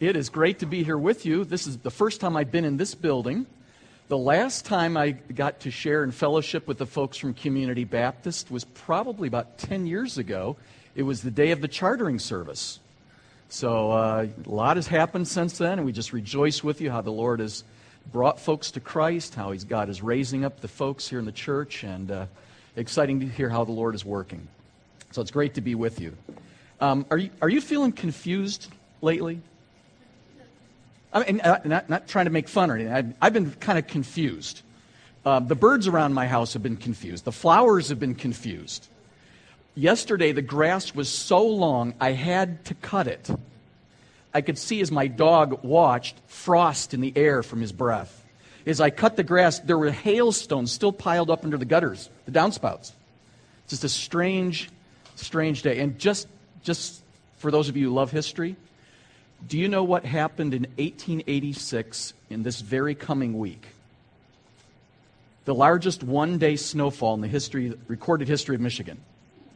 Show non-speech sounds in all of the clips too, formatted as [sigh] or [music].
It is great to be here with you. This is the first time I've been in this building. The last time I got to share in fellowship with the folks from Community Baptist was probably about 10 years ago. It was the day of the chartering service. So uh, a lot has happened since then, and we just rejoice with you how the Lord has brought folks to Christ, how He's God is raising up the folks here in the church, and uh, exciting to hear how the Lord is working. So it's great to be with you. Um, are you are you feeling confused lately? I mean, uh, not, not trying to make fun or anything. I've, I've been kind of confused. Uh, the birds around my house have been confused. The flowers have been confused. Yesterday, the grass was so long, I had to cut it. I could see as my dog watched frost in the air from his breath. As I cut the grass, there were hailstones still piled up under the gutters, the downspouts. Just a strange, strange day. And just, just for those of you who love history, do you know what happened in 1886 in this very coming week? The largest one day snowfall in the history, recorded history of Michigan.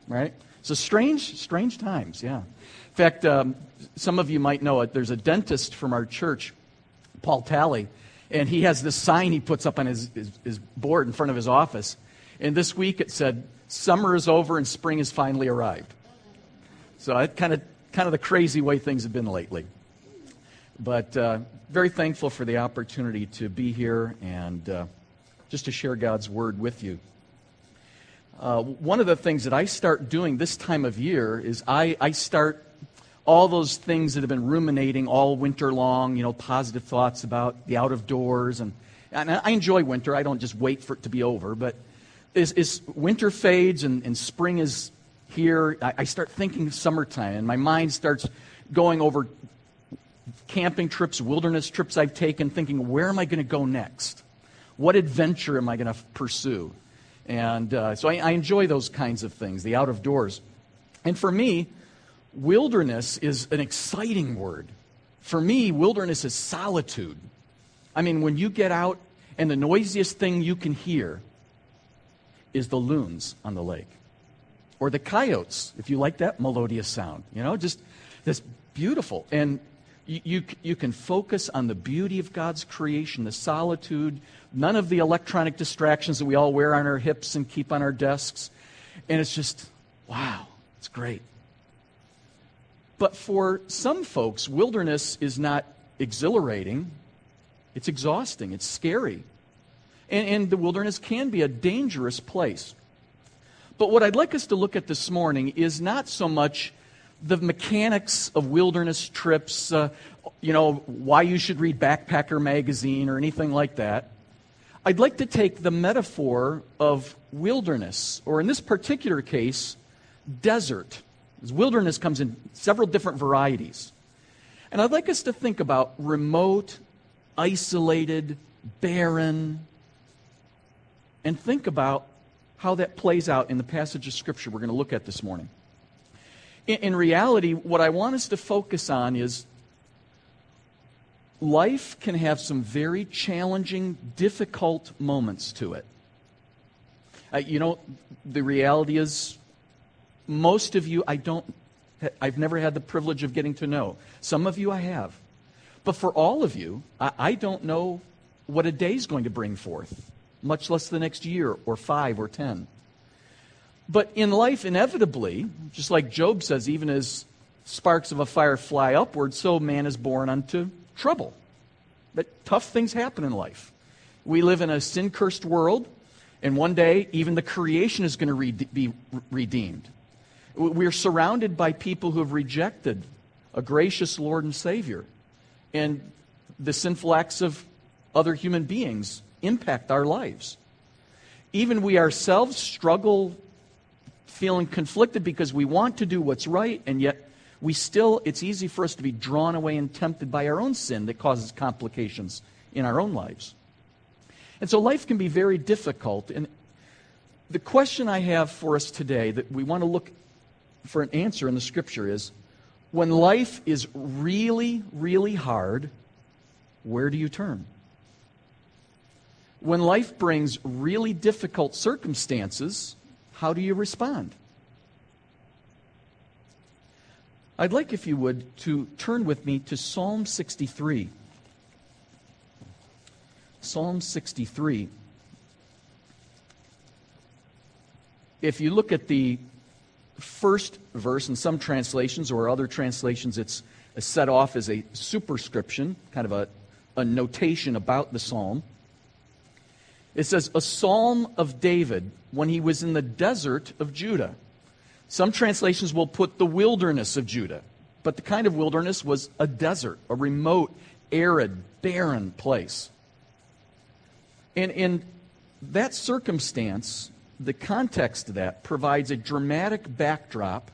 Right? So strange, strange times, yeah. In fact, um, some of you might know it. There's a dentist from our church, Paul Talley, and he has this sign he puts up on his, his, his board in front of his office. And this week it said, Summer is over and spring has finally arrived. So it kind of kind of the crazy way things have been lately. But uh, very thankful for the opportunity to be here and uh, just to share God's word with you. Uh, one of the things that I start doing this time of year is I, I start all those things that have been ruminating all winter long, you know, positive thoughts about the out of doors. And, and I enjoy winter. I don't just wait for it to be over. But as, as winter fades and, and spring is here, I, I start thinking of summertime, and my mind starts going over camping trips, wilderness trips I've taken, thinking, where am I going to go next? What adventure am I going to pursue? And uh, so I, I enjoy those kinds of things, the out of doors. And for me, wilderness is an exciting word. For me, wilderness is solitude. I mean, when you get out and the noisiest thing you can hear is the loons on the lake or the coyotes, if you like that melodious sound. You know, just this beautiful. And you, you, you, can focus on the beauty of God's creation, the solitude, none of the electronic distractions that we all wear on our hips and keep on our desks. And it's just, wow, it's great. But for some folks, wilderness is not exhilarating, it's exhausting, it's scary. And, and the wilderness can be a dangerous place. But what I'd like us to look at this morning is not so much the mechanics of wilderness trips, uh, you know, why you should read Backpacker magazine or anything like that. I'd like to take the metaphor of wilderness, or in this particular case, desert. Wilderness comes in several different varieties. And I'd like us to think about remote, isolated, barren, and think about how that plays out in the passage of Scripture we're going to look at this morning. In, reality, what I want us to focus on is life can have some very challenging, difficult moments to it. Uh, you know, the reality is, most of you I don't, I've never had the privilege of getting to know. Some of you I have. But for all of you, I, I don't know what a day is going to bring forth, much less the next year or five or ten. But in life, inevitably, just like Job says, even as sparks of a fire fly upward, so man is born unto trouble. That tough things happen in life. We live in a sin cursed world, and one day, even the creation is going to re- be redeemed. We are surrounded by people who have rejected a gracious Lord and Savior. And the sinful acts of other human beings impact our lives. Even we ourselves struggle feeling conflicted because we want to do what's right, and yet we still, it's easy for us to be drawn away and tempted by our own sin that causes complications in our own lives. And so life can be very difficult. And the question I have for us today that we want to look for an answer in the scripture is when life is really, really hard, where do you turn? When life brings really difficult circumstances, how do you respond? I'd like, if you would, to turn with me to Psalm 63. Psalm 63. If you look at the first verse in some translations or other translations, it's set off as a superscription, kind of a, a notation about the psalm. It says, A psalm of David when he was in the desert of Judah. Some translations will put the wilderness of Judah, but the kind of wilderness was a desert, a remote, arid, barren place. And in that circumstance, the context of that provides a dramatic backdrop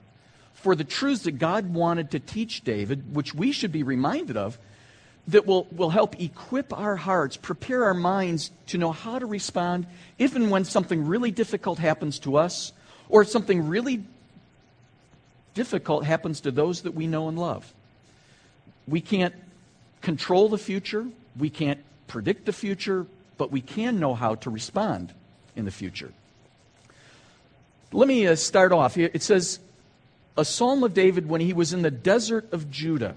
for the truths that God wanted to teach David, which we should be reminded of, that will, will help equip our hearts, prepare our minds to know how to respond, even when something really difficult happens to us, or something really difficult happens to those that we know and love. We can't control the future, we can't predict the future, but we can know how to respond in the future. Let me uh, start off. It says, a psalm of David when he was in the desert of Judah.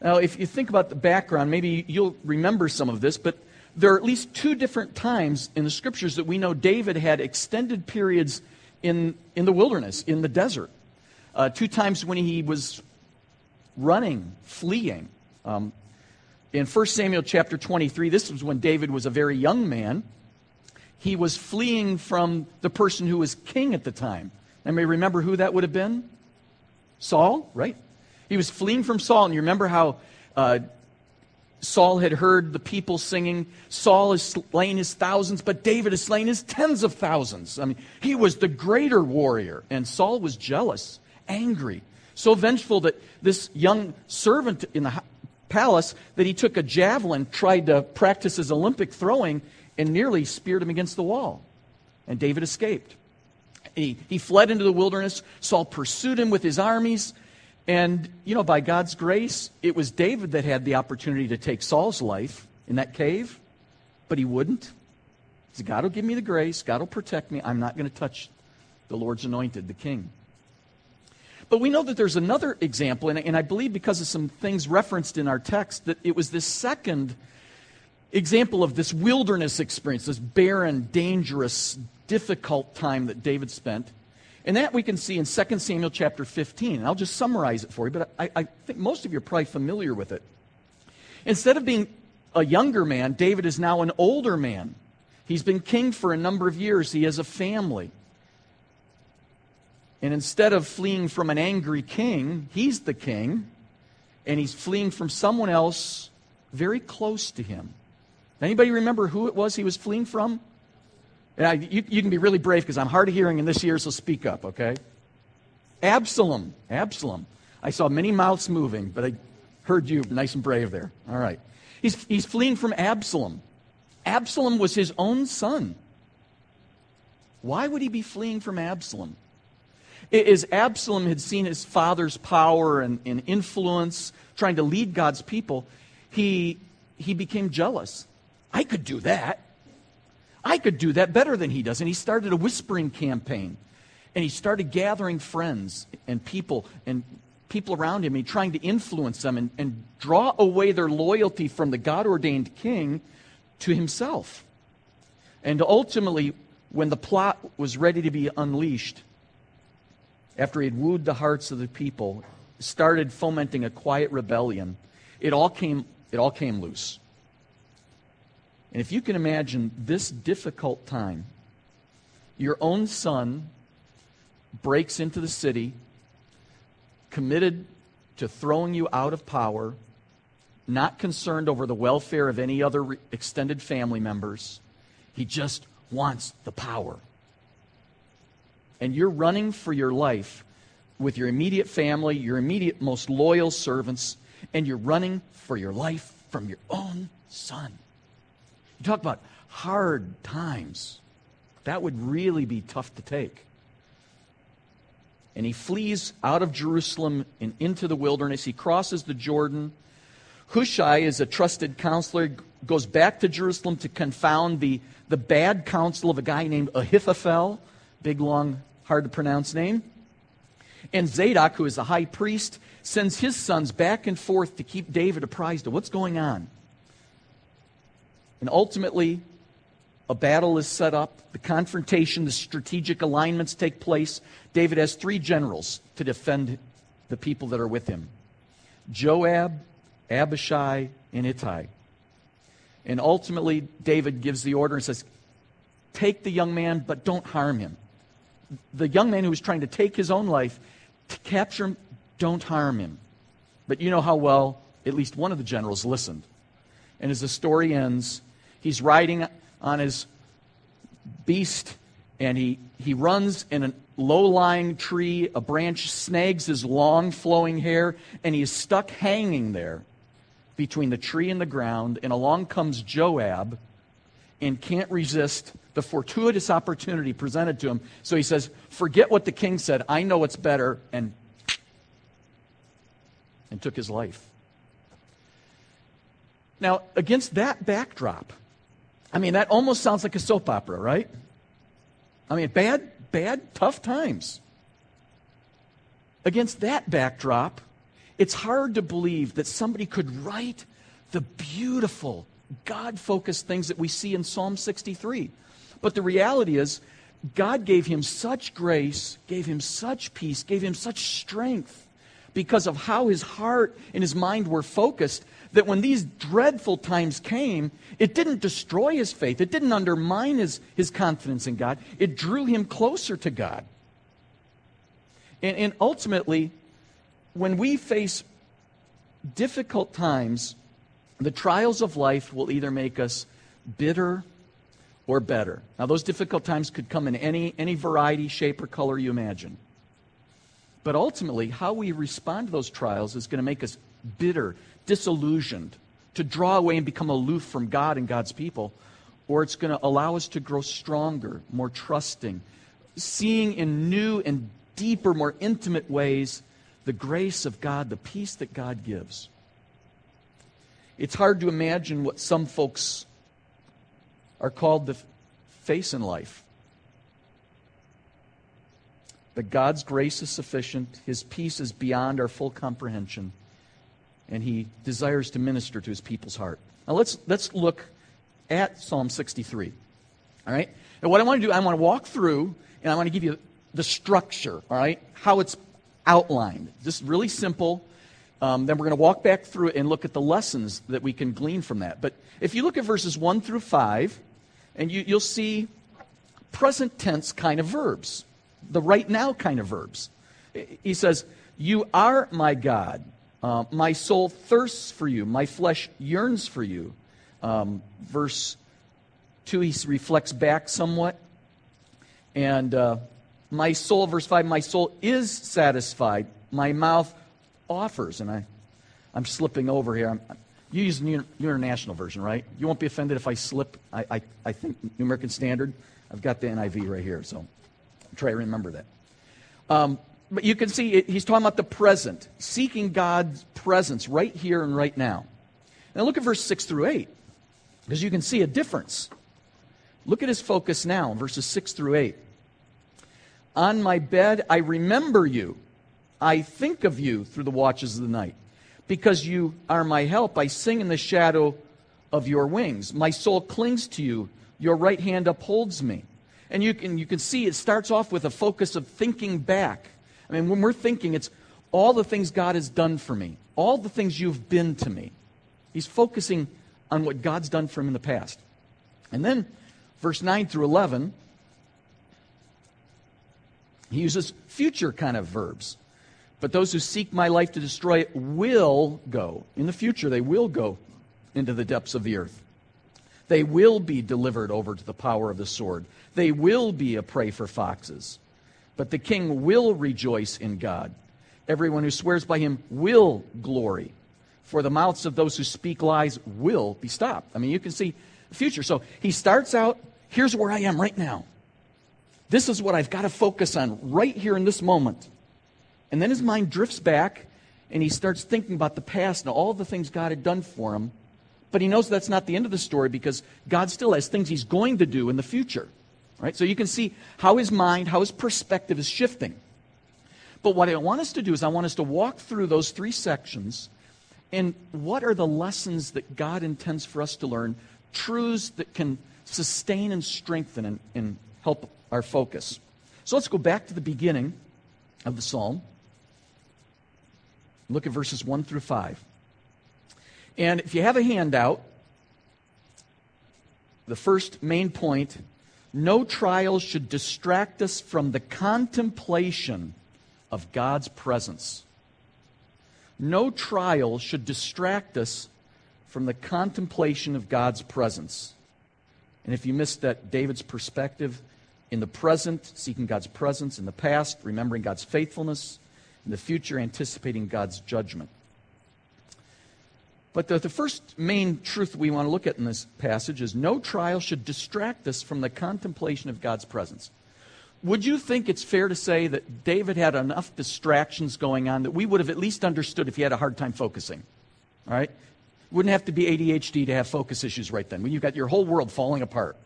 Now, if you think about the background, maybe you'll remember some of this, but there are at least two different times in the scriptures that we know David had extended periods in, in the wilderness, in the desert. Uh, two times when he was running, fleeing. Um, in 1 Samuel chapter 23, this was when David was a very young man. He was fleeing from the person who was king at the time. I may remember who that would have been? Saul, right? He was fleeing from Saul. And you remember how uh, Saul had heard the people singing, Saul has slain his thousands, but David has slain his tens of thousands. I mean, he was the greater warrior. And Saul was jealous, angry, so vengeful that this young servant in the palace that he took a javelin, tried to practice his Olympic throwing, and nearly speared him against the wall. And David escaped. He, he fled into the wilderness. Saul pursued him with his armies. And, you know, by God's grace, it was David that had the opportunity to take Saul's life in that cave, but he wouldn't. He said, God will give me the grace, God will protect me. I'm not going to touch the Lord's anointed, the king. But we know that there's another example, and, and I believe because of some things referenced in our text, that it was this second example of this wilderness experience, this barren, dangerous, difficult time that David spent. And that we can see in 2 Samuel chapter 15. And I'll just summarize it for you, but I, I think most of you are probably familiar with it. Instead of being a younger man, David is now an older man. He's been king for a number of years, he has a family. And instead of fleeing from an angry king, he's the king, and he's fleeing from someone else very close to him. Anybody remember who it was he was fleeing from? I, you, you can be really brave because I'm hard of hearing in this year, so speak up, okay? Absalom. Absalom. I saw many mouths moving, but I heard you nice and brave there. All right. He's, he's fleeing from Absalom. Absalom was his own son. Why would he be fleeing from Absalom? As Absalom had seen his father's power and, and influence trying to lead God's people, he, he became jealous. I could do that. I could do that better than he does. And he started a whispering campaign. And he started gathering friends and people and people around him and trying to influence them and, and draw away their loyalty from the God ordained king to himself. And ultimately, when the plot was ready to be unleashed, after he had wooed the hearts of the people, started fomenting a quiet rebellion, it all came, it all came loose. And if you can imagine this difficult time, your own son breaks into the city, committed to throwing you out of power, not concerned over the welfare of any other extended family members. He just wants the power. And you're running for your life with your immediate family, your immediate most loyal servants, and you're running for your life from your own son. You talk about hard times. That would really be tough to take. And he flees out of Jerusalem and into the wilderness. He crosses the Jordan. Hushai is a trusted counselor, goes back to Jerusalem to confound the, the bad counsel of a guy named Ahithophel, big, long, hard to pronounce name. And Zadok, who is the high priest, sends his sons back and forth to keep David apprised of what's going on. And ultimately, a battle is set up, the confrontation, the strategic alignments take place. David has three generals to defend the people that are with him Joab, Abishai, and Ittai. And ultimately, David gives the order and says, Take the young man, but don't harm him. The young man who was trying to take his own life, to capture him, don't harm him. But you know how well at least one of the generals listened. And as the story ends, he's riding on his beast and he, he runs in a low lying tree. A branch snags his long flowing hair and he is stuck hanging there between the tree and the ground. And along comes Joab and can't resist the fortuitous opportunity presented to him. So he says, Forget what the king said. I know what's better. And, and took his life. Now, against that backdrop, I mean, that almost sounds like a soap opera, right? I mean, bad, bad, tough times. Against that backdrop, it's hard to believe that somebody could write the beautiful, God focused things that we see in Psalm 63. But the reality is, God gave him such grace, gave him such peace, gave him such strength because of how his heart and his mind were focused that when these dreadful times came, it didn't destroy his faith. It didn't undermine his, his confidence in God. It drew him closer to God. And, and ultimately, when we face difficult times, the trials of life will either make us bitter or better. Now, those difficult times could come in any, any variety, shape, or color you imagine. But ultimately, how we respond to those trials is going to make us bitter, disillusioned, to draw away and become aloof from God and God's people, or it's going to allow us to grow stronger, more trusting, seeing in new and deeper, more intimate ways the grace of God, the peace that God gives. It's hard to imagine what some folks are called to face in life. But God's grace is sufficient, His peace is beyond our full comprehension and he desires to minister to his people's heart. Now let's, let's look at Psalm 63. All right? And what I want to do, I want to walk through and I want to give you the structure, all right? How it's outlined. Just really simple. Um, then we're going to walk back through it and look at the lessons that we can glean from that. But if you look at verses 1 through 5, and you, you'll see present tense kind of verbs, the right now kind of verbs. He says, You are my God. Uh, my soul thirsts for you. My flesh yearns for you. Um, verse 2, he reflects back somewhat. And uh, my soul, verse 5, my soul is satisfied. My mouth offers. And I, I'm slipping over here. I'm, you use the New International Version, right? You won't be offended if I slip. I, I, I think New American Standard. I've got the NIV right here, so try to remember that. Um, but you can see he's talking about the present, seeking God's presence right here and right now. Now look at verse 6 through 8, because you can see a difference. Look at his focus now, verses 6 through 8. On my bed, I remember you. I think of you through the watches of the night. Because you are my help, I sing in the shadow of your wings. My soul clings to you. Your right hand upholds me. And you can, you can see it starts off with a focus of thinking back I mean, when we're thinking, it's all the things God has done for me, all the things you've been to me. He's focusing on what God's done for him in the past. And then, verse 9 through 11, he uses future kind of verbs. But those who seek my life to destroy it will go. In the future, they will go into the depths of the earth. They will be delivered over to the power of the sword. They will be a prey for foxes. But the king will rejoice in God. Everyone who swears by him will glory. For the mouths of those who speak lies will be stopped. I mean, you can see the future. So he starts out here's where I am right now. This is what I've got to focus on right here in this moment. And then his mind drifts back and he starts thinking about the past and all the things God had done for him. But he knows that's not the end of the story because God still has things he's going to do in the future. Right? So you can see how his mind, how his perspective is shifting. But what I want us to do is I want us to walk through those three sections and what are the lessons that God intends for us to learn, truths that can sustain and strengthen and, and help our focus. So let's go back to the beginning of the psalm. Look at verses 1 through 5. And if you have a handout, the first main point no trial should distract us from the contemplation of God's presence. No trial should distract us from the contemplation of God's presence. And if you missed that, David's perspective in the present, seeking God's presence, in the past, remembering God's faithfulness, in the future, anticipating God's judgment. But the, the first main truth we want to look at in this passage is no trial should distract us from the contemplation of God's presence. Would you think it's fair to say that David had enough distractions going on that we would have at least understood if he had a hard time focusing? All right? Wouldn't have to be ADHD to have focus issues right then, when you've got your whole world falling apart.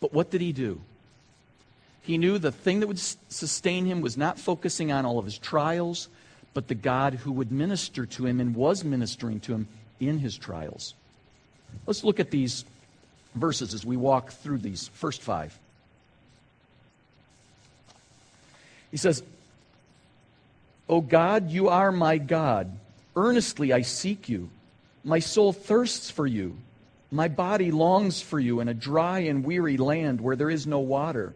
But what did he do? He knew the thing that would sustain him was not focusing on all of his trials, but the God who would minister to him and was ministering to him in his trials. Let's look at these verses as we walk through these first five. He says, O God, you are my God. Earnestly I seek you. My soul thirsts for you. My body longs for you in a dry and weary land where there is no water.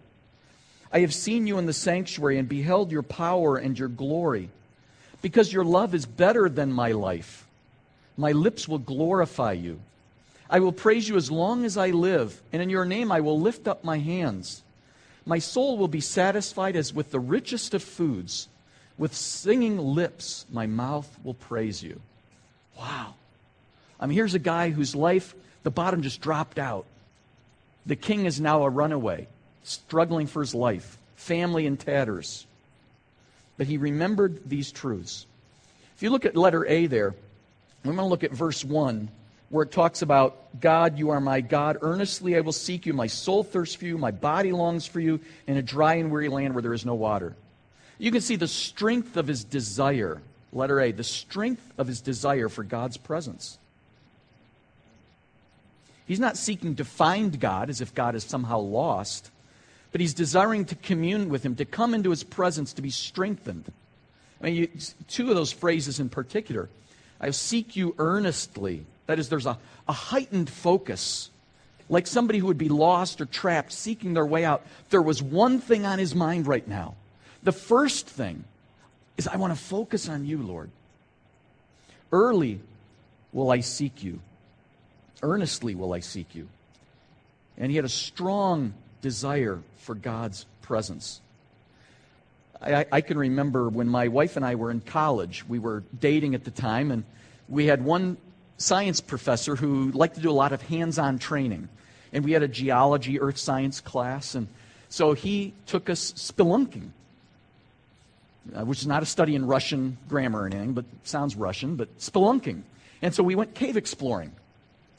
I have seen you in the sanctuary and beheld your power and your glory because your love is better than my life. My lips will glorify you. I will praise you as long as I live, and in your name I will lift up my hands. My soul will be satisfied as with the richest of foods. With singing lips, my mouth will praise you. Wow. I mean, here's a guy whose life, the bottom just dropped out. The king is now a runaway, struggling for his life, family in tatters but he remembered these truths. If you look at letter A there, we're going to look at verse 1, where it talks about, God, you are my God. Earnestly I will seek you. My soul thirsts for you. My body longs for you in a dry and weary land where there is no water. You can see the strength of his desire. Letter A, the strength of his desire for God's presence. He's not seeking to find God as if God is somehow lost but he's desiring to commune with him, to come into his presence, to be strengthened. I mean, you, two of those phrases in particular. I seek you earnestly. That is, there's a, a heightened focus, like somebody who would be lost or trapped, seeking their way out. There was one thing on his mind right now. The first thing is, I want to focus on you, Lord. Early will I seek you, earnestly will I seek you. And he had a strong desire for God's presence. I, I, can remember when my wife and I were in college, we were dating at the time, and we had one science professor who liked to do a lot of hands on training. And we had a geology, earth science class, and so he took us spelunking, uh, which is not a study in Russian grammar or anything, but sounds Russian, but spelunking. And so we went cave exploring.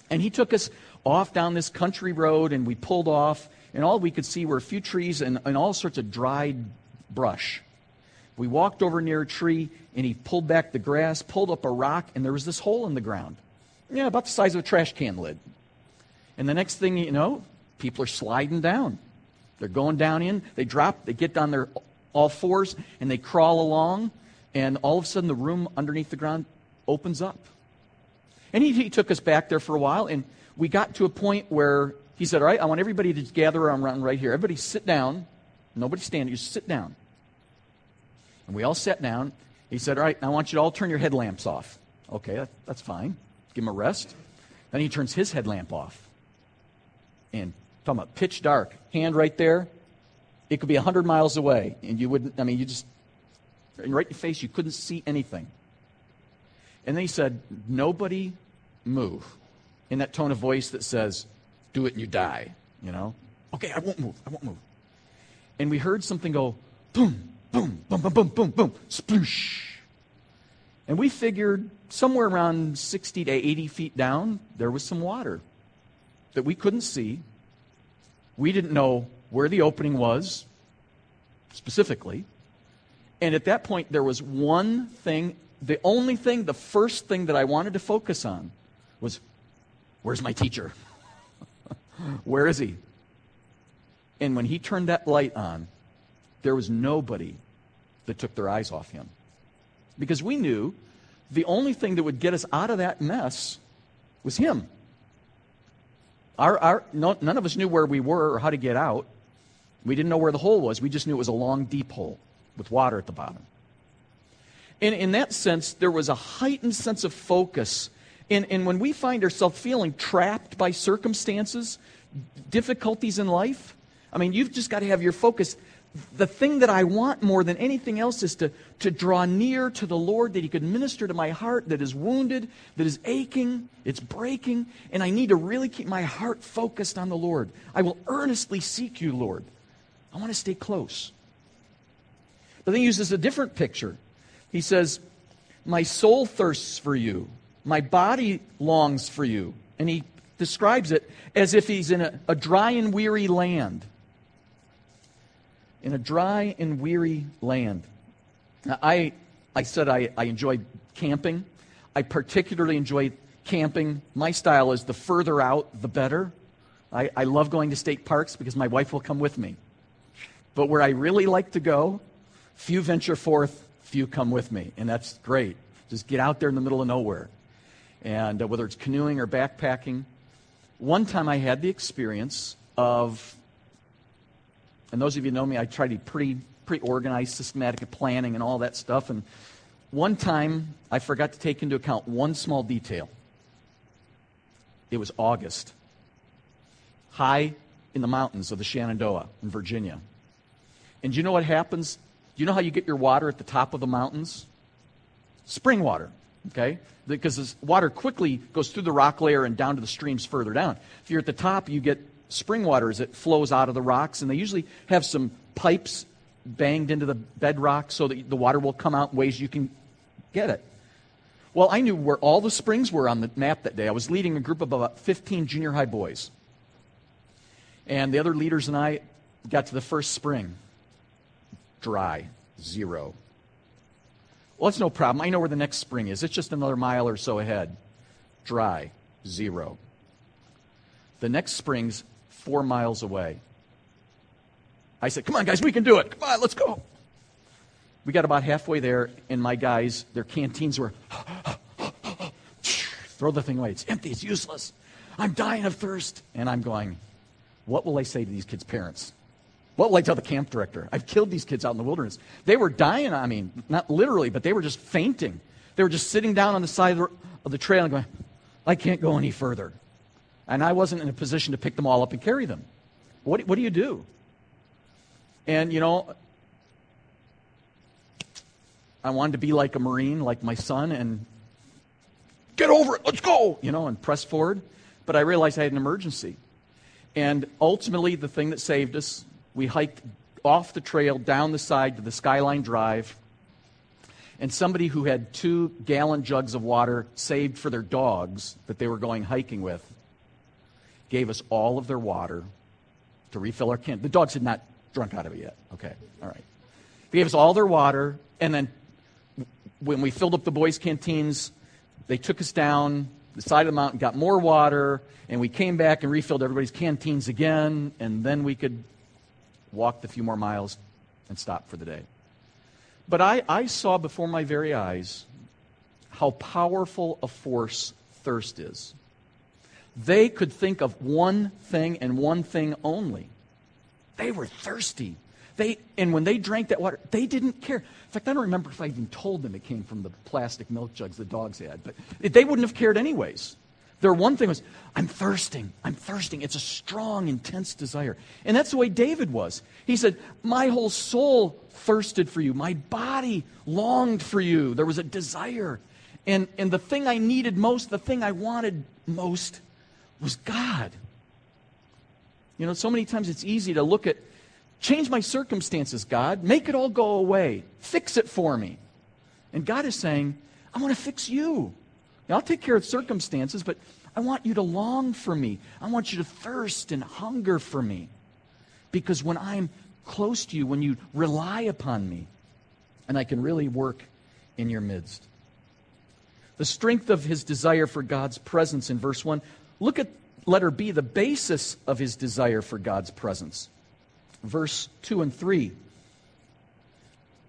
And he took us off down this country road, and we pulled off, and all we could see were a few trees and, and all sorts of dried brush. We walked over near a tree, and he pulled back the grass, pulled up a rock, and there was this hole in the ground. Yeah, about the size of a trash can lid. And the next thing you know, people are sliding down. They're going down in, they drop, they get down their all fours, and they crawl along, and all of a sudden the room underneath the ground opens up. And he, he took us back there for a while, and we got to a point where he said, All right, I want everybody to gather around right here. Everybody sit down. Nobody stand. You sit down. And we all sat down. He said, All right, I want you to all turn your headlamps off. Okay, that, that's fine. Give him a rest. Then he turns his headlamp off. And talking about pitch dark, hand right there. It could be 100 miles away. And you wouldn't, I mean, you just, right in your face, you couldn't see anything. And then he said, Nobody move. In that tone of voice that says, do it and you die, you know? Okay, I won't move. I won't move. And we heard something go boom, boom, boom, boom, boom, boom, boom, sploosh. And we figured somewhere around 60 to 80 feet down, there was some water that we couldn't see. We didn't know where the opening was. specifically. And at that point, there was one thing, the only thing, the first thing that I wanted to focus on was where's my teacher? Where is he? And when he turned that light on, there was nobody that took their eyes off him. Because we knew the only thing that would get us out of that mess was him. Our, our, no, none of us knew where we were or how to get out. We didn't know where the hole was. We just knew it was a long, deep hole with water at the bottom. And in that sense, there was a heightened sense of focus. And, and when we find ourselves feeling trapped by circumstances, difficulties in life, I mean, you've just got to have your focus. The thing that I want more than anything else is to, to draw near to the Lord, that He could minister to my heart that is wounded, that is aching, it's breaking, and I need to really keep my heart focused on the Lord. I will earnestly seek you, Lord. I want to stay close. But then he uses a different picture. He says, My soul thirsts for you, my body longs for you. And he describes it as if he's in a, a dry and weary land. In a dry and weary land. Now, I, I said I, I enjoy camping. I particularly enjoy camping. My style is the further out, the better. I, I love going to state parks because my wife will come with me. But where I really like to go Few venture forth, few come with me. And that's great. Just get out there in the middle of nowhere. And uh, whether it's canoeing or backpacking. One time I had the experience of, and those of you know me, I try to be pretty, pretty organized, systematic planning and all that stuff. And one time I forgot to take into account one small detail. It was August, high in the mountains of the Shenandoah in Virginia. And do you know what happens Do you know how you get your water at the top of the mountains? Spring water, okay? Because this water quickly goes through the rock layer and down to the streams further down. If you're at the top, you get spring water as it flows out of the rocks, and they usually have some pipes banged into the bedrock so that the water will come out in ways you can get it. Well, I knew where all the springs were on the map that day. I was leading a group of about 15 junior high boys. And the other leaders and I got to the first spring dry, zero. Well, it's no problem. I know where the next spring is. It's just another mile or so ahead. Dry, zero. The next spring's four miles away. I said, Come on, guys, we can do it. Come on, let's go. We got about halfway there, and my guys, their canteens were [laughs] throw the thing away. It's empty, it's useless. I'm dying of thirst. And I'm going, What will I say to these kids' parents? What will I tell the camp director? I've killed these kids out in the wilderness. They were dying, I mean, not literally, but they were just fainting. They were just sitting down on the side of the trail and going, I can't go any further. And I wasn't in a position to pick them all up and carry them. What, what do you do? And, you know, I wanted to be like a Marine, like my son, and get over it, let's go, you know, and press forward. But I realized I had an emergency. And ultimately, the thing that saved us we hiked off the trail down the side to the Skyline Drive. And somebody who had two gallon jugs of water saved for their dogs that they were going hiking with gave us all of their water to refill our can. The dogs had not drunk out of it yet. Okay, all right. They gave us all their water, and then when we filled up the boys' canteens, they took us down the side of the mountain, got more water, and we came back and refilled everybody's canteens again, and then we could walked a few more miles, and stopped for the day. But I, I saw before my very eyes how powerful a force thirst is. They could think of one thing and one thing only. They were thirsty. They, and when they drank that water, they didn't care. In fact, I don't remember if I even told them it came from the plastic milk jugs the dogs had, but they wouldn't have cared anyways. Their one thing was, I'm thirsting. I'm thirsting. It's a strong, intense desire. And that's the way David was. He said, My whole soul thirsted for you. My body longed for you. There was a desire. And, and the thing I needed most, the thing I wanted most, was God. You know, so many times it's easy to look at, change my circumstances, God. Make it all go away. Fix it for me. And God is saying, I want to fix you. Now, I'll take care of circumstances, but I want you to long for me. I want you to thirst and hunger for me. Because when I'm close to you, when you rely upon me, and I can really work in your midst. The strength of his desire for God's presence in verse 1. Look at letter B, the basis of his desire for God's presence. Verse 2 and 3.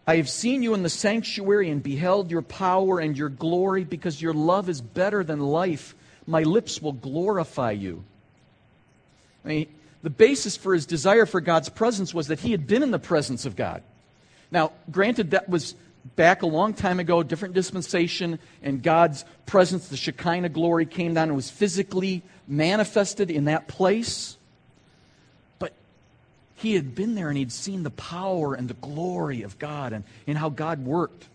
I have seen you in the sanctuary and beheld your power and your glory because your love is better than life. My lips will glorify you. I mean, the basis for his desire for God's presence was that he had been in the presence of God. Now, granted, that was back a long time ago, different dispensation, and God's presence, the Shekinah glory, came down and was physically manifested in that place. He had been there and he'd seen the power and the glory of God and, and how God worked.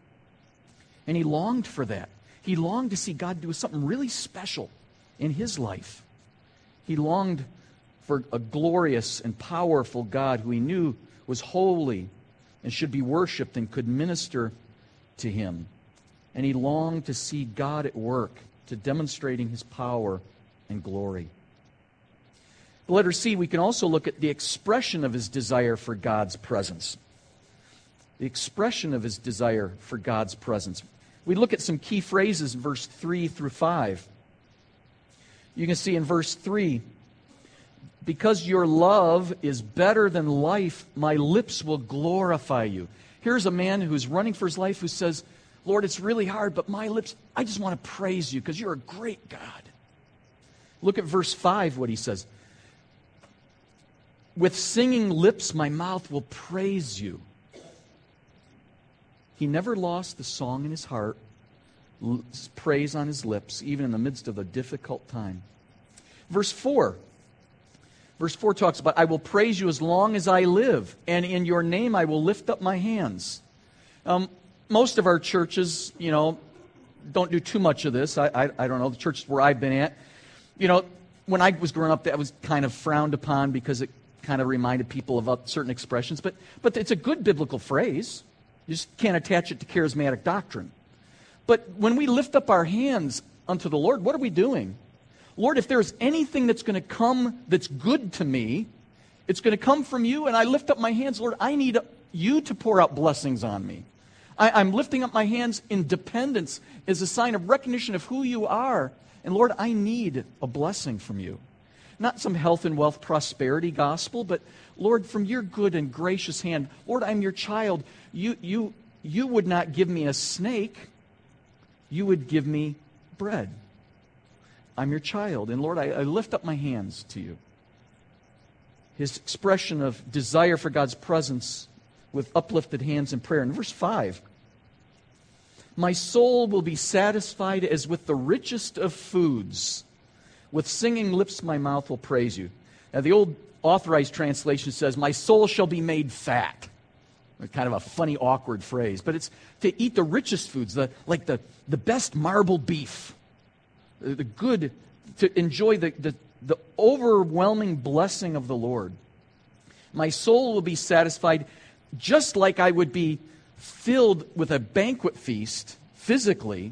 And he longed for that. He longed to see God do something really special in his life. He longed for a glorious and powerful God who he knew was holy and should be worshiped and could minister to him. And he longed to see God at work, to demonstrating his power and glory. The letter C, we can also look at the expression of his desire for God's presence. The expression of his desire for God's presence. We look at some key phrases in verse 3 through 5. You can see in verse 3 because your love is better than life, my lips will glorify you. Here's a man who's running for his life who says, Lord, it's really hard, but my lips, I just want to praise you because you're a great God. Look at verse 5, what he says. With singing lips, my mouth will praise you. He never lost the song in his heart, praise on his lips, even in the midst of a difficult time. Verse 4 Verse 4 talks about, I will praise you as long as I live, and in your name I will lift up my hands. Um, most of our churches, you know, don't do too much of this. I, I, I don't know, the churches where I've been at. You know, when I was growing up, that was kind of frowned upon because it kind of reminded people of certain expressions. But, but it's a good biblical phrase. You just can't attach it to charismatic doctrine. But when we lift up our hands unto the Lord, what are we doing? Lord, if there's anything that's going to come that's good to me, it's going to come from you. And I lift up my hands, Lord, I need you to pour out blessings on me. I, am lifting up my hands in dependence as a sign of recognition of who you are. And Lord, I need a blessing from you. Not some health and wealth prosperity gospel, but Lord, from your good and gracious hand, Lord, I'm your child. You, you, you would not give me a snake, you would give me bread. I'm your child. And Lord, I, I lift up my hands to you. His expression of desire for God's presence with uplifted hands in prayer. In verse 5, my soul will be satisfied as with the richest of foods. With singing lips, my mouth will praise you. Now, the old authorized translation says, My soul shall be made fat. Kind of a funny, awkward phrase, but it's to eat the richest foods, the, like the, the best marble beef, the good, to enjoy the, the, the overwhelming blessing of the Lord. My soul will be satisfied just like I would be filled with a banquet feast physically.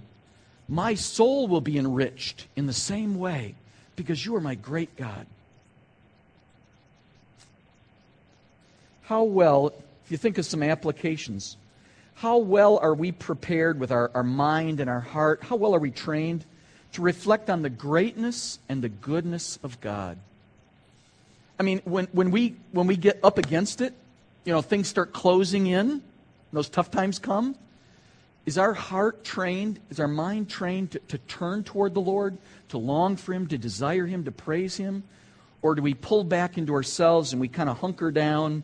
My soul will be enriched in the same way because you are my great God. How well, if you think of some applications, how well are we prepared with our, our mind and our heart? How well are we trained to reflect on the greatness and the goodness of God. I mean, when, when, we, when we get up against it, you know, things start closing in, those tough times come, is our heart trained, is our mind trained to, to turn toward the Lord, to long for Him, to desire Him, to praise Him? Or do we pull back into ourselves and we kind of hunker down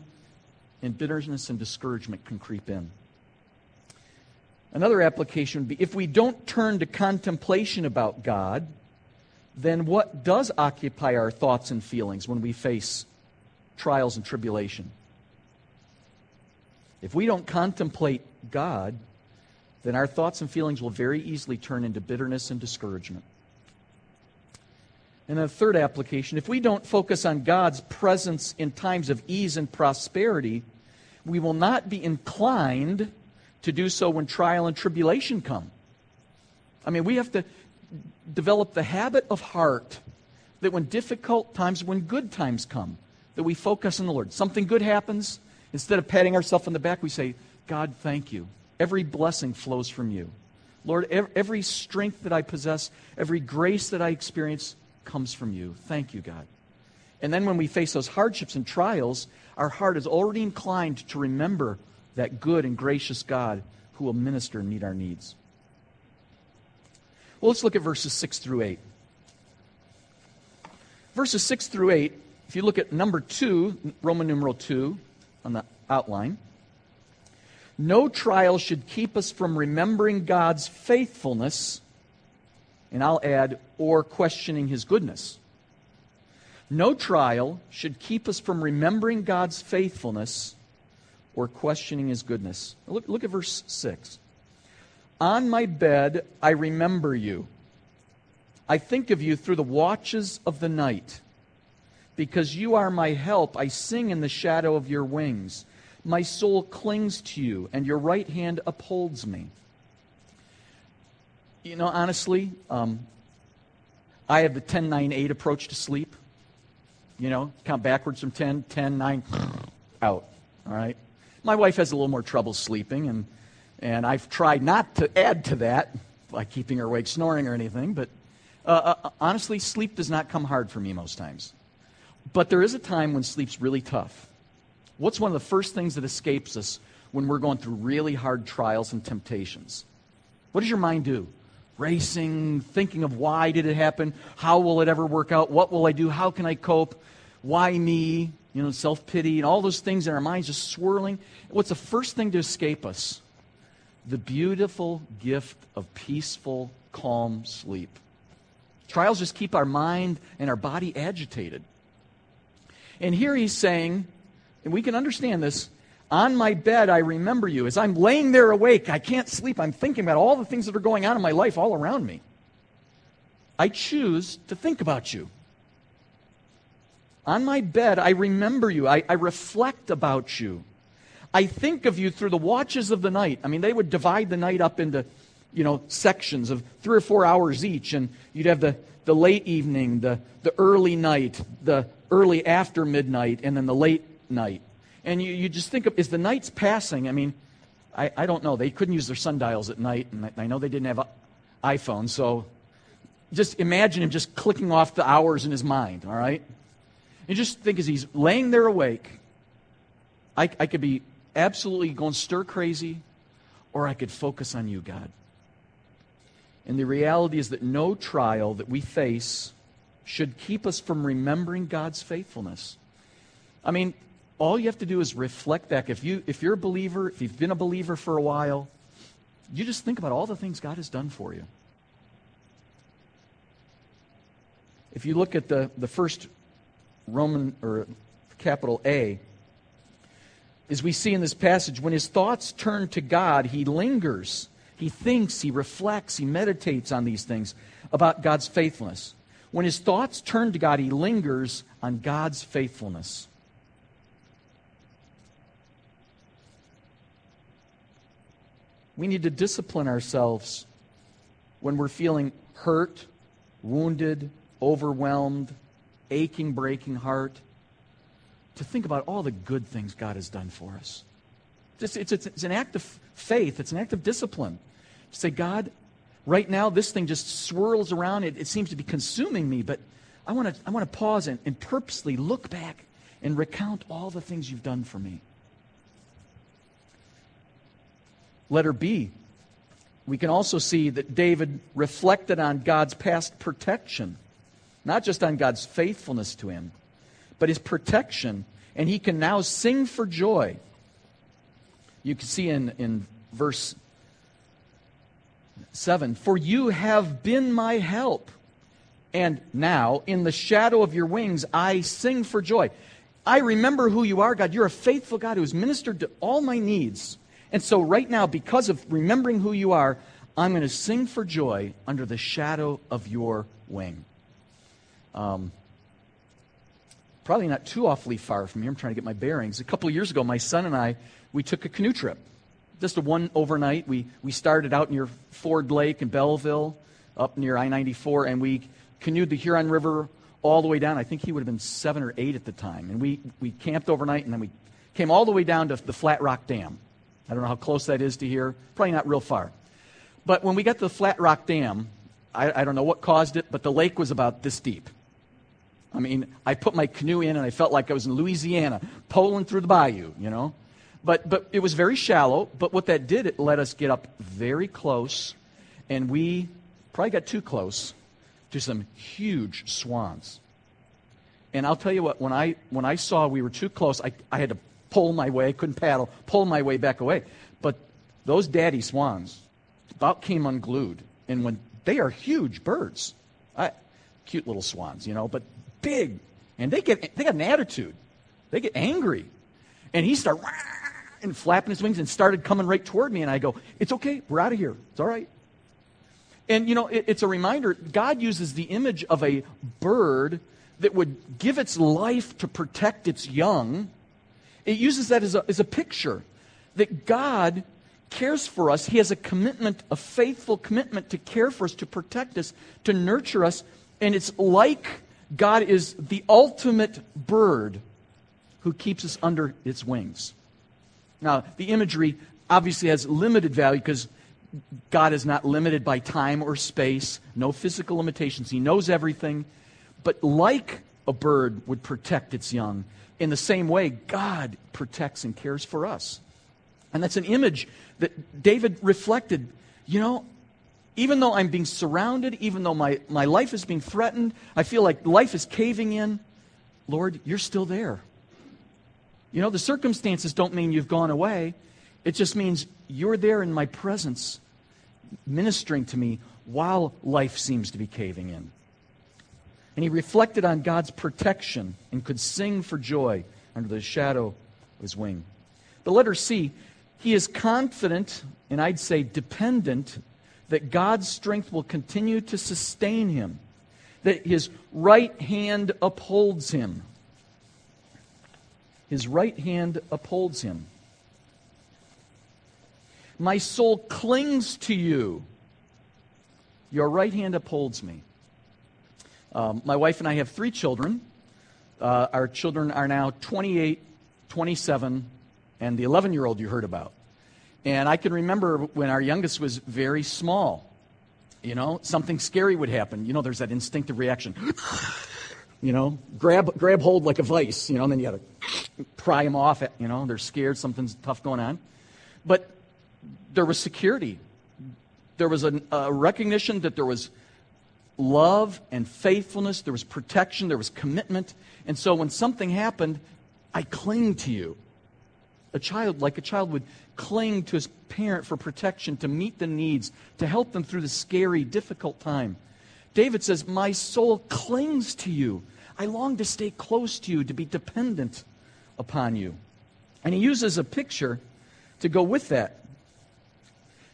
and bitterness and discouragement can creep in? Another application would be if we don't turn to contemplation about God, then what does occupy our thoughts and feelings when we face trials and tribulation? If we don't contemplate God, then our thoughts and feelings will very easily turn into bitterness and discouragement. And a third application if we don't focus on God's presence in times of ease and prosperity, we will not be inclined to do so when trial and tribulation come. I mean, we have to develop the habit of heart that when difficult times, when good times come, that we focus on the Lord. Something good happens, Instead of patting ourselves on the back, we say, God, thank you. Every blessing flows from you. Lord, every strength that I possess, every grace that I experience comes from you. Thank you, God. And then when we face those hardships and trials, our heart is already inclined to remember that good and gracious God who will minister and meet our needs. Well, let's look at verses 6 through 8. Verses 6 through 8, if you look at number 2, Roman numeral 2 on the outline, no trial should keep us from remembering God's faithfulness, and I'll add, or questioning his goodness. No trial should keep us from remembering God's faithfulness or questioning his goodness. Look, look at verse 6. On my bed, I remember you. I think of you through the watches of the night. Because you are my help, I sing in the shadow of your wings. My soul clings to you, and your right hand upholds me. You know, honestly, um, I have the 10 9 8 approach to sleep. You know, count backwards from 10, 10, 9, [sniffs] out. All right? My wife has a little more trouble sleeping, and, and I've tried not to add to that by keeping her awake snoring or anything, but uh, uh, honestly, sleep does not come hard for me most times. But there is a time when sleep's really tough. What's one of the first things that escapes us when we're going through really hard trials and temptations? What does your mind do? Racing, thinking of why did it happen? How will it ever work out? What will I do? How can I cope? Why me? You know, self pity and all those things in our minds just swirling. What's the first thing to escape us? The beautiful gift of peaceful, calm sleep. Trials just keep our mind and our body agitated. And here he's saying, and we can understand this. On my bed, I remember you. As I'm laying there awake, I can't sleep. I'm thinking about all the things that are going on in my life all around me. I choose to think about you. On my bed, I remember you. I, I, reflect about you. I think of you through the watches of the night. I mean, they would divide the night up into, you know, sections of three or four hours each, and you'd have the, the late evening, the, the early night, the early after midnight, and then the late night. And you, you just think of, is the night's passing? I mean, I, I don't know. They couldn't use their sundials at night, and I, I know they didn't have iPhones, so just imagine him just clicking off the hours in his mind, all right? And just think as he's laying there awake, I, I could be absolutely going stir crazy, or I could focus on you, God. And the reality is that no trial that we face should keep us from remembering God's faithfulness. I mean, all you have to do is reflect back. If, you, if you're a believer, if you've been a believer for a while, you just think about all the things God has done for you. If you look at the, the first Roman or capital A, as we see in this passage, when his thoughts turn to God, he lingers. He thinks, he reflects, he meditates on these things about God's faithfulness. When his thoughts turn to God, he lingers on God's faithfulness. We need to discipline ourselves when we're feeling hurt, wounded, overwhelmed, aching, breaking heart, to think about all the good things God has done for us. It's, it's, it's, it's an act of faith, it's an act of discipline. To say, God, right now this thing just swirls around, it, it seems to be consuming me, but I want to I wanna pause and, and purposely look back and recount all the things you've done for me. Letter B, we can also see that David reflected on God's past protection, not just on God's faithfulness to him, but his protection, and he can now sing for joy. You can see in, in verse 7 For you have been my help, and now in the shadow of your wings I sing for joy. I remember who you are, God. You're a faithful God who has ministered to all my needs. And so, right now, because of remembering who you are, I'm going to sing for joy under the shadow of your wing. Um, probably not too awfully far from here. I'm trying to get my bearings. A couple years ago, my son and I, we took a canoe trip. Just a one overnight. We, we started out near Ford Lake in Belleville, up near I 94, and we canoed the Huron River all the way down. I think he would have been seven or eight at the time. And we, we camped overnight, and then we came all the way down to the Flat Rock Dam. I don't know how close that is to here, probably not real far. But when we got to the Flat Rock Dam, I, I don't know what caused it, but the lake was about this deep. I mean, I put my canoe in and I felt like I was in Louisiana, poling through the bayou, you know. But, but it was very shallow. But what that did, it let us get up very close. And we probably got too close to some huge swans. And I'll tell you what, when I, when I saw we were too close, I, I had to pull my way, couldn't paddle, pull my way back away. But those daddy swans about came unglued. And when they are huge birds, I, cute little swans, you know, but big. And they, get, they got an attitude. They get angry. And he started and flapping his wings and started coming right toward me. And I go, It's okay. We're out of here. It's all right. And, you know, it, it's a reminder God uses the image of a bird that would give its life to protect its young. It uses that as a, as a picture that God cares for us. He has a commitment, a faithful commitment to care for us, to protect us, to nurture us. And it's like God is the ultimate bird who keeps us under its wings. Now, the imagery obviously has limited value because God is not limited by time or space, no physical limitations. He knows everything. But like a bird would protect its young, in the same way, God protects and cares for us. And that's an image that David reflected. You know, even though I'm being surrounded, even though my, my life is being threatened, I feel like life is caving in, Lord, you're still there. You know, the circumstances don't mean you've gone away. It just means you're there in my presence, ministering to me while life seems to be caving in. And he reflected on God's protection and could sing for joy under the shadow of his wing. But letter C, he is confident, and I'd say dependent, that God's strength will continue to sustain him, that his right hand upholds him. His right hand upholds him. My soul clings to you. Your right hand upholds me. Um, my wife and I have three children. Uh, our children are now 28, 27, and the 11 year old you heard about. And I can remember when our youngest was very small. You know, something scary would happen. You know, there's that instinctive reaction. [laughs] you know, grab, grab hold like a vice, you know, and then you got to pry them off. It, you know, they're scared, something's tough going on. But there was security. There was a recognition that there was love and faithfulness, there was protection, there was commitment. And so when something happened, I cling to you. A child, like a child, would cling to his parent for protection, to meet the needs, to help them through the scary, difficult time. David says, My soul clings to you. I long to stay close to you, to be dependent upon you. And he uses a picture to go with that.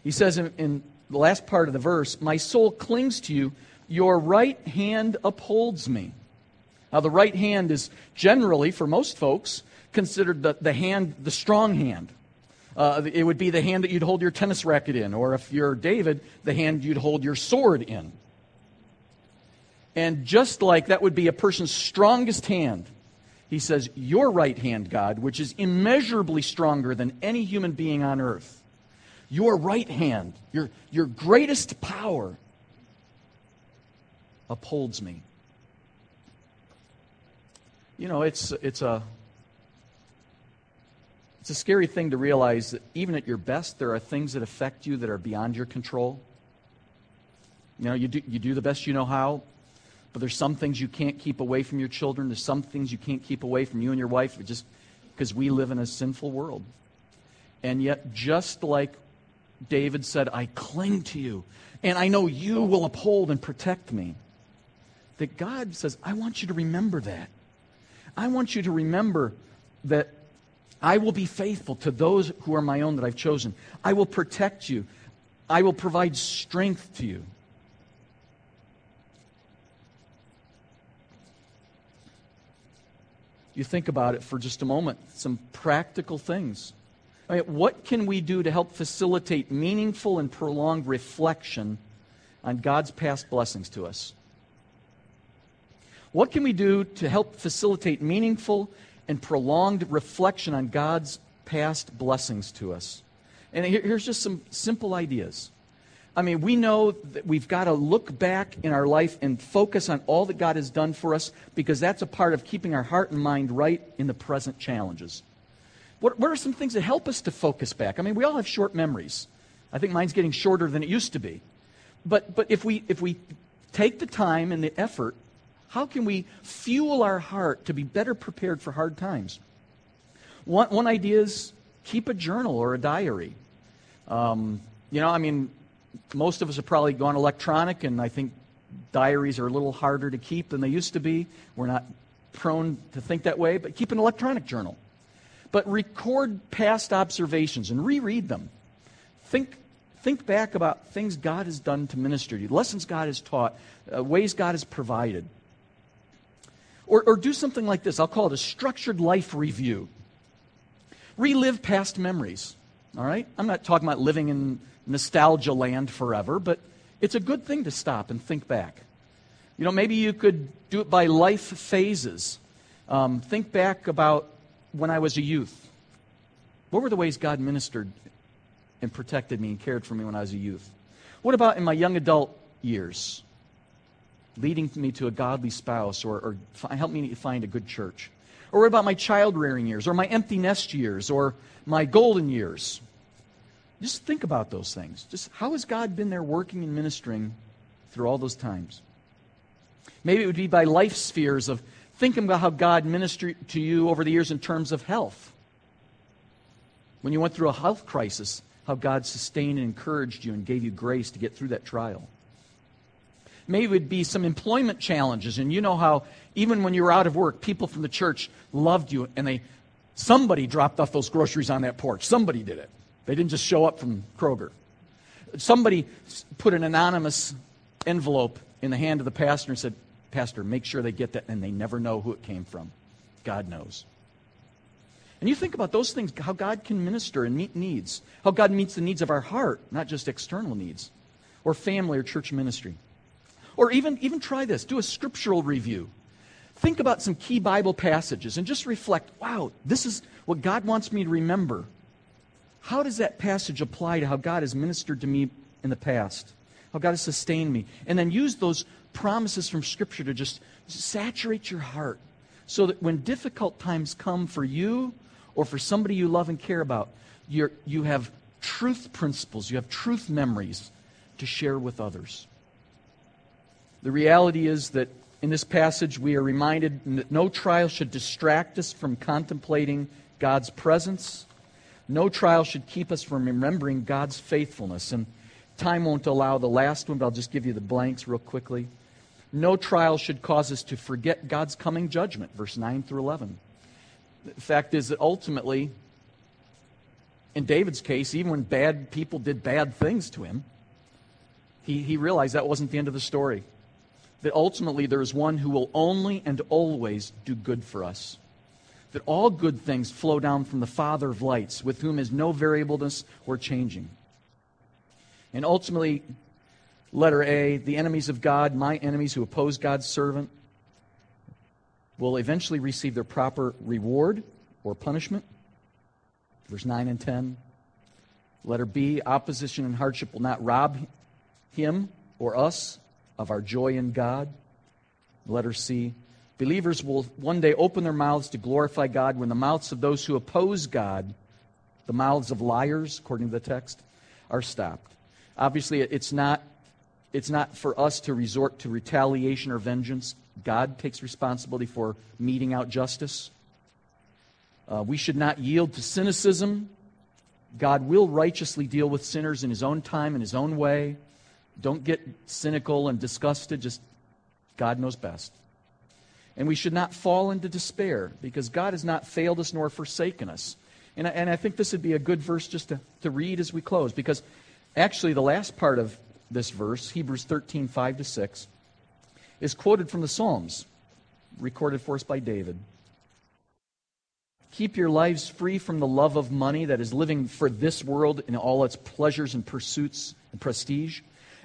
He says in, in the last part of the verse, My soul clings to you, your right hand upholds me. Now, the right hand is generally, for most folks, considered the, the hand, the strong hand. Uh, it would be the hand that you'd hold your tennis racket in, or if you're David, the hand you'd hold your sword in. And just like that would be a person's strongest hand, he says, Your right hand, God, which is immeasurably stronger than any human being on earth, your right hand, your, your greatest power, upholds me. You know, it's, it's, a, it's a scary thing to realize that even at your best, there are things that affect you that are beyond your control. You know, you do, you do the best you know how, but there's some things you can't keep away from your children. There's some things you can't keep away from you and your wife just because we live in a sinful world. And yet, just like David said, I cling to you, and I know you will uphold and protect me that God says, I want you to remember that. I want you to remember that I will be faithful to those who are my own that I've chosen. I will protect you. I will provide strength to you. You think about it for just a moment, some practical things. I mean, what can we do to help facilitate meaningful and prolonged reflection on God's past blessings to us? What can we do to help facilitate meaningful and prolonged reflection on God's past blessings to us. And here's just some simple ideas. I mean, we know that we've got to look back in our life and focus on all that God has done for us because that's a part of keeping our heart and mind right in the present challenges. What, what are some things that help us to focus back? I mean, we all have short memories. I think mine's getting shorter than it used to be. But, but if, we, if we take the time and the effort, how can we fuel our heart to be better prepared for hard times? One, one idea is keep a journal or a diary. Um, you know, I mean, most of us have probably gone electronic, and I think diaries are a little harder to keep than they used to be. We're not prone to think that way, but keep an electronic journal. But record past observations and reread them. Think, think back about things God has done to minister to you, lessons God has taught, uh, ways God has provided. Or, or do something like this. I'll call it a structured life review. Relive past memories. All right? I'm not talking about living in nostalgia land forever, but it's a good thing to stop and think back. You know, maybe you could do it by life phases. Um, think back about when I was a youth. What were the ways God ministered and protected me and cared for me when I was a youth? What about in my young adult years? Leading me to a godly spouse or, or help me find a good church. Or what about my child rearing years or my empty nest years or my golden years? Just think about those things. Just how has God been there working and ministering through all those times? Maybe it would be by life spheres of thinking about how God ministered to you over the years in terms of health. When you went through a health crisis, how God sustained and encouraged you and gave you grace to get through that trial. Maybe it would be some employment challenges, and you know how even when you were out of work, people from the church loved you, and they somebody dropped off those groceries on that porch. Somebody did it. They didn't just show up from Kroger. Somebody put an anonymous envelope in the hand of the pastor and said, Pastor, make sure they get that, and they never know who it came from. God knows. And you think about those things, how God can minister and meet needs, how God meets the needs of our heart, not just external needs, or family or church ministry. Or even, even try this do a scriptural review. Think about some key Bible passages and just reflect wow, this is what God wants me to remember how does that passage apply to how God has ministered to me in the past? How God has sustained me? And then use those promises from Scripture to just saturate your heart so that when difficult times come for you or for somebody you love and care about, you you have truth principles, you have truth memories to share with others. The reality is that in this passage, we are reminded that no trial should distract us from contemplating God's presence no trial should keep us from remembering God's faithfulness. And time won't allow the last one, but I'll just give you the blanks real quickly. No trial should cause us to forget God's coming judgment, verse 9 through 11. The fact is that ultimately, in David's case, even when bad people did bad things to him, he, he realized that wasn't the end of the story. That ultimately there is one who will only and always do good for us that all good things flow down from the Father of lights, with whom is no variableness or changing. And ultimately, letter A, the enemies of God, my enemies who oppose God's servant, will eventually receive their proper reward or punishment. Verse 9 and 10. Letter B, opposition and hardship will not rob him or us of our joy in God. Letter C, Believers will one day open their mouths to glorify God when the mouths of those who oppose God, the mouths of liars, according to the text, are stopped. Obviously, it's not, it's not for us to resort to retaliation or vengeance. God takes responsibility for meting out justice. Uh, we should not yield to cynicism. God will righteously deal with sinners in his own time, in his own way. Don't get cynical and disgusted. Just God knows best. And we should not fall into despair because God has not failed us nor forsaken us. And I, and I think this would be a good verse just to, to read as we close because actually the last part of this verse, Hebrews 13, 5 to 6, is quoted from the Psalms, recorded for us by David. Keep your lives free from the love of money that is living for this world in all its pleasures and pursuits and prestige,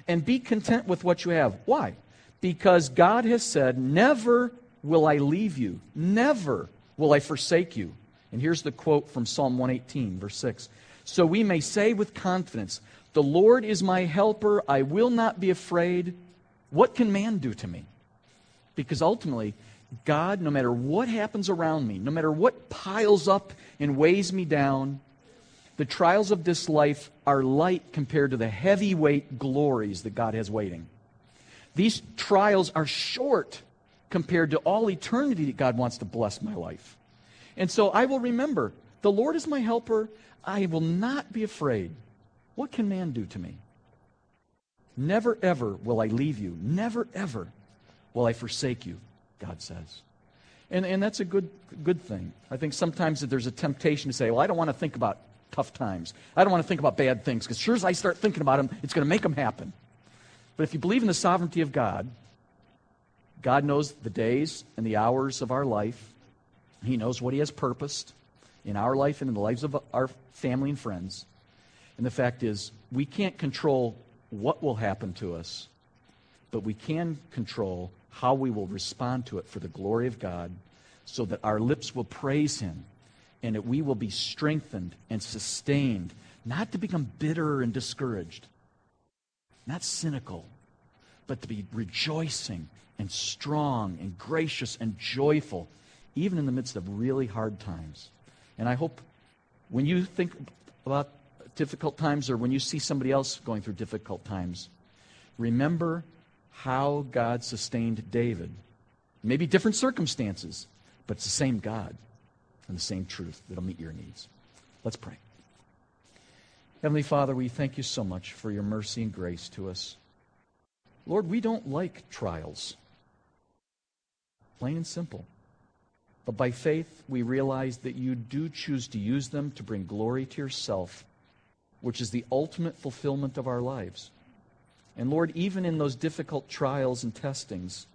and be content with what you have. Why? Because God has said, Never will I leave you. Never will I forsake you? And here's the quote from Psalm 118, verse 6. So we may say with confidence, The Lord is my helper. I will not be afraid. What can man do to me? Because ultimately, God, no matter what happens around me, no matter what piles up and weighs me down, the trials of this life are light compared to the heavyweight glories that God has waiting. These trials are short compared to all eternity that God wants to bless my life. And so I will remember the Lord is my helper. I will not be afraid. What can man do to me? Never, ever will I leave you. Never, ever will I forsake you, God says. And, and that's a good, good thing. I think sometimes that there's a temptation to say, well, I don't want to think about tough times. I don't want to think about bad things because sure as I start thinking about them, it's going to make them happen. But if you believe in the sovereignty of God, God knows the days and the hours of our life. He knows what He has purposed in our life and in the lives of our family and friends. And the fact is, we can't control what will happen to us, but we can control how we will respond to it for the glory of God so that our lips will praise Him and that we will be strengthened and sustained, not to become bitter and discouraged, not cynical, but to be rejoicing and strong and gracious and joyful, even in the midst of really hard times. And I hope when you think about difficult times or when you see somebody else going through difficult times, remember how God sustained David. Maybe different circumstances, but it's the same God and the same truth that'll meet your needs. Let's pray. Heavenly Father, we thank you so much for your mercy and grace to us. Lord, we don't like trials. Plain and simple. But by faith, we realize that you do choose to use them to bring glory to yourself, which is the ultimate fulfillment of our lives. And Lord, even in those difficult trials and testings,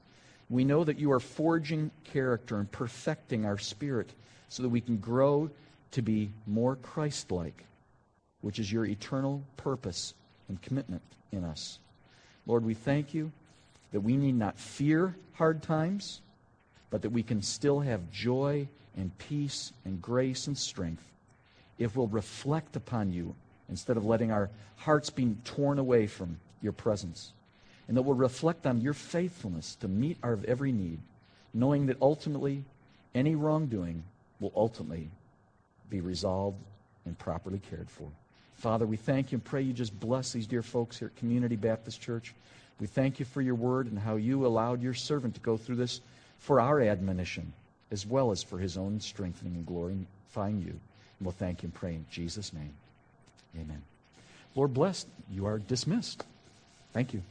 we know that you are forging character and perfecting our spirit so that we can grow to be more Christ like, which is your eternal purpose and commitment in us. Lord, we thank you that we need not fear hard times, but that we can still have joy and peace and grace and strength if we'll reflect upon you instead of letting our hearts be torn away from your presence. And that we'll reflect on your faithfulness to meet our every need, knowing that ultimately any wrongdoing will ultimately be resolved and properly cared for. Father, we thank you and pray you just bless these dear folks here at Community Baptist Church. We thank you for your word and how you allowed your servant to go through this for our admonition as well as for his own strengthening and glorifying you. And we'll thank you and pray in Jesus' name. Amen. Lord bless. You are dismissed. Thank you.